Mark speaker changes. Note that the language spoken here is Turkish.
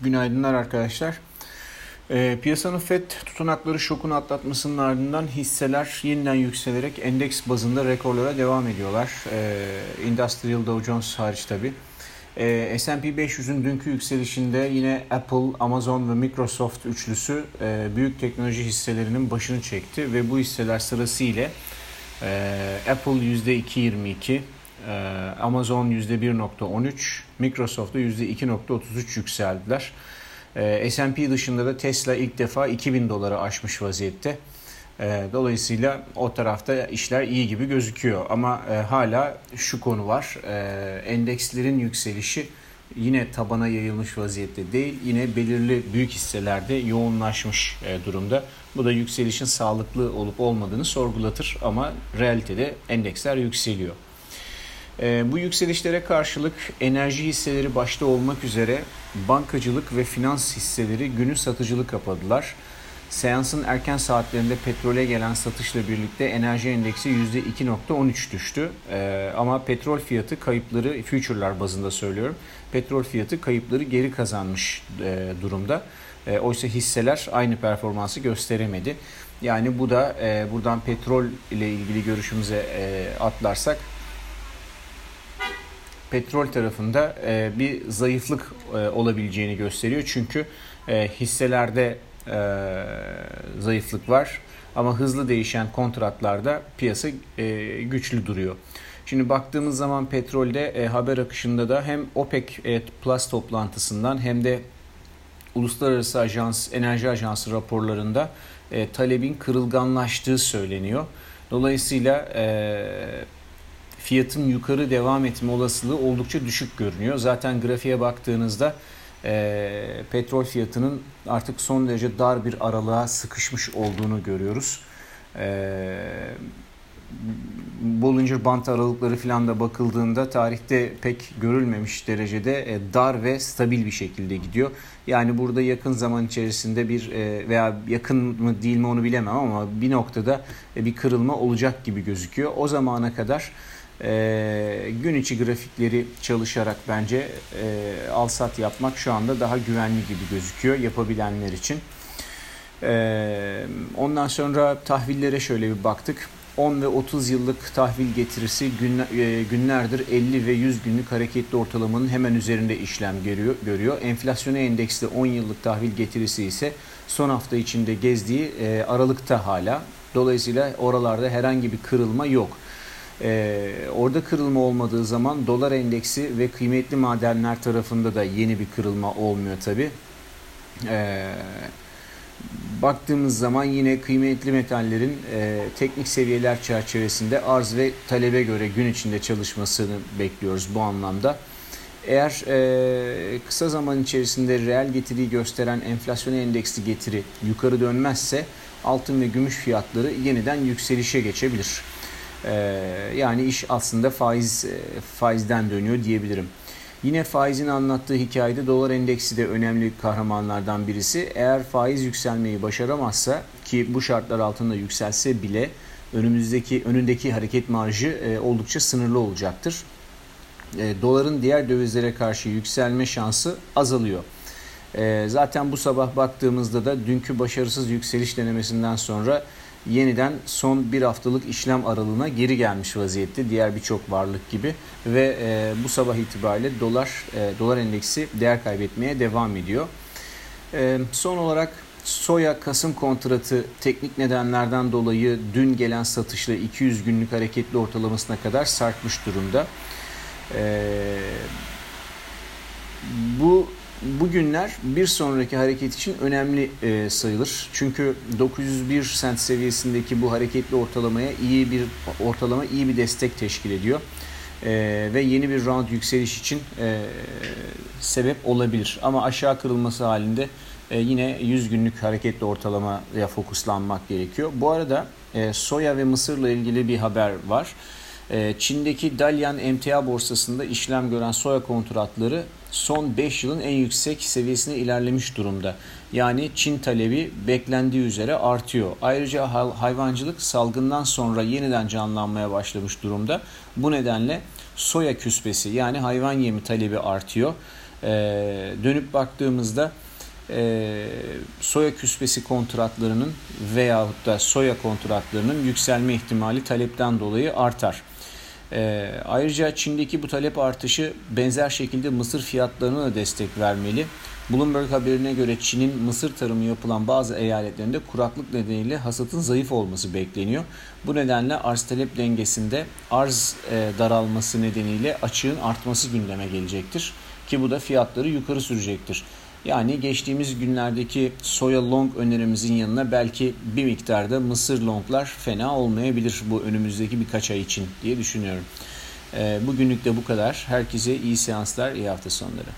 Speaker 1: Günaydınlar arkadaşlar. E, piyasanın FED tutanakları şokunu atlatmasının ardından hisseler yeniden yükselerek endeks bazında rekorlara devam ediyorlar. E, Industrial Dow Jones hariç tabi. E, S&P 500'ün dünkü yükselişinde yine Apple, Amazon ve Microsoft üçlüsü e, büyük teknoloji hisselerinin başını çekti ve bu hisseler sırasıyla e, Apple %2.22, e, Amazon %1.13, Microsoft'ta %2.33 yükseldiler. E, S&P dışında da Tesla ilk defa 2000 doları aşmış vaziyette. E, dolayısıyla o tarafta işler iyi gibi gözüküyor. Ama e, hala şu konu var. Endekslerin yükselişi yine tabana yayılmış vaziyette değil. Yine belirli büyük hisselerde yoğunlaşmış e, durumda. Bu da yükselişin sağlıklı olup olmadığını sorgulatır ama realitede endeksler yükseliyor. E, bu yükselişlere karşılık enerji hisseleri başta olmak üzere bankacılık ve finans hisseleri günü satıcılı kapadılar. Seansın erken saatlerinde petrole gelen satışla birlikte enerji endeksi %2.13 düştü. Ee, ama petrol fiyatı kayıpları, future'lar bazında söylüyorum, petrol fiyatı kayıpları geri kazanmış e, durumda. E, oysa hisseler aynı performansı gösteremedi. Yani bu da e, buradan petrol ile ilgili görüşümüze e, atlarsak petrol tarafında e, bir zayıflık e, olabileceğini gösteriyor. Çünkü e, hisselerde e, zayıflık var ama hızlı değişen kontratlarda piyasa e, güçlü duruyor. Şimdi baktığımız zaman petrolde e, haber akışında da hem OPEC e, Plus toplantısından hem de Uluslararası Ajans, Enerji Ajansı raporlarında e, talebin kırılganlaştığı söyleniyor. Dolayısıyla e, fiyatın yukarı devam etme olasılığı oldukça düşük görünüyor. Zaten grafiğe baktığınızda e, petrol fiyatının artık son derece dar bir aralığa sıkışmış olduğunu görüyoruz. E, Bollinger Band aralıkları falan da bakıldığında tarihte pek görülmemiş derecede e, dar ve stabil bir şekilde gidiyor. Yani burada yakın zaman içerisinde bir e, veya yakın mı değil mi onu bilemem ama bir noktada e, bir kırılma olacak gibi gözüküyor. O zamana kadar e, gün içi grafikleri çalışarak bence e, al sat yapmak şu anda daha güvenli gibi gözüküyor yapabilenler için. E, ondan sonra tahvillere şöyle bir baktık. 10 ve 30 yıllık tahvil getirisi günlerdir 50 ve 100 günlük hareketli ortalamanın hemen üzerinde işlem görüyor. Enflasyona endeksli 10 yıllık tahvil getirisi ise son hafta içinde gezdiği aralıkta hala. Dolayısıyla oralarda herhangi bir kırılma yok. Ee, orada kırılma olmadığı zaman dolar endeksi ve kıymetli madenler tarafında da yeni bir kırılma olmuyor tabi. Ee, baktığımız zaman yine kıymetli metallerin e, teknik seviyeler çerçevesinde arz ve talebe göre gün içinde çalışmasını bekliyoruz bu anlamda. Eğer e, kısa zaman içerisinde reel getiriyi gösteren enflasyon endeksli getiri yukarı dönmezse altın ve gümüş fiyatları yeniden yükselişe geçebilir. Ee, yani iş aslında faiz e, faizden dönüyor diyebilirim. Yine faizin anlattığı hikayede dolar endeksi de önemli kahramanlardan birisi. Eğer faiz yükselmeyi başaramazsa ki bu şartlar altında yükselse bile önümüzdeki önündeki hareket marjı e, oldukça sınırlı olacaktır. E, doların diğer dövizlere karşı yükselme şansı azalıyor. zaten bu sabah baktığımızda da dünkü başarısız yükseliş denemesinden sonra yeniden son bir haftalık işlem aralığına geri gelmiş vaziyette diğer birçok varlık gibi ve e, bu sabah itibariyle dolar e, dolar endeksi değer kaybetmeye devam ediyor. E, son olarak soya Kasım kontratı teknik nedenlerden dolayı dün gelen satışla 200 günlük hareketli ortalamasına kadar sarkmış durumda. E, bu bugünler bir sonraki hareket için önemli e, sayılır. Çünkü 901 sent seviyesindeki bu hareketli ortalamaya iyi bir ortalama iyi bir destek teşkil ediyor. E, ve yeni bir round yükseliş için e, sebep olabilir. Ama aşağı kırılması halinde e, yine 100 günlük hareketli ortalamaya fokuslanmak gerekiyor. Bu arada e, soya ve mısırla ilgili bir haber var. Ee, Çin'deki Dalian emtia borsasında işlem gören soya kontratları son 5 yılın en yüksek seviyesine ilerlemiş durumda. Yani Çin talebi beklendiği üzere artıyor. Ayrıca hayvancılık salgından sonra yeniden canlanmaya başlamış durumda. Bu nedenle soya küspesi yani hayvan yemi talebi artıyor. E, dönüp baktığımızda e, soya küspesi kontratlarının veyahut da soya kontratlarının yükselme ihtimali talepten dolayı artar. E, ayrıca Çin'deki bu talep artışı benzer şekilde mısır fiyatlarına da destek vermeli. Bloomberg haberine göre Çin'in mısır tarımı yapılan bazı eyaletlerinde kuraklık nedeniyle hasatın zayıf olması bekleniyor. Bu nedenle arz talep dengesinde arz e, daralması nedeniyle açığın artması gündeme gelecektir. Ki bu da fiyatları yukarı sürecektir. Yani geçtiğimiz günlerdeki soya long önerimizin yanına belki bir miktarda mısır longlar fena olmayabilir bu önümüzdeki birkaç ay için diye düşünüyorum. E, bugünlük de bu kadar. Herkese iyi seanslar, iyi hafta sonları.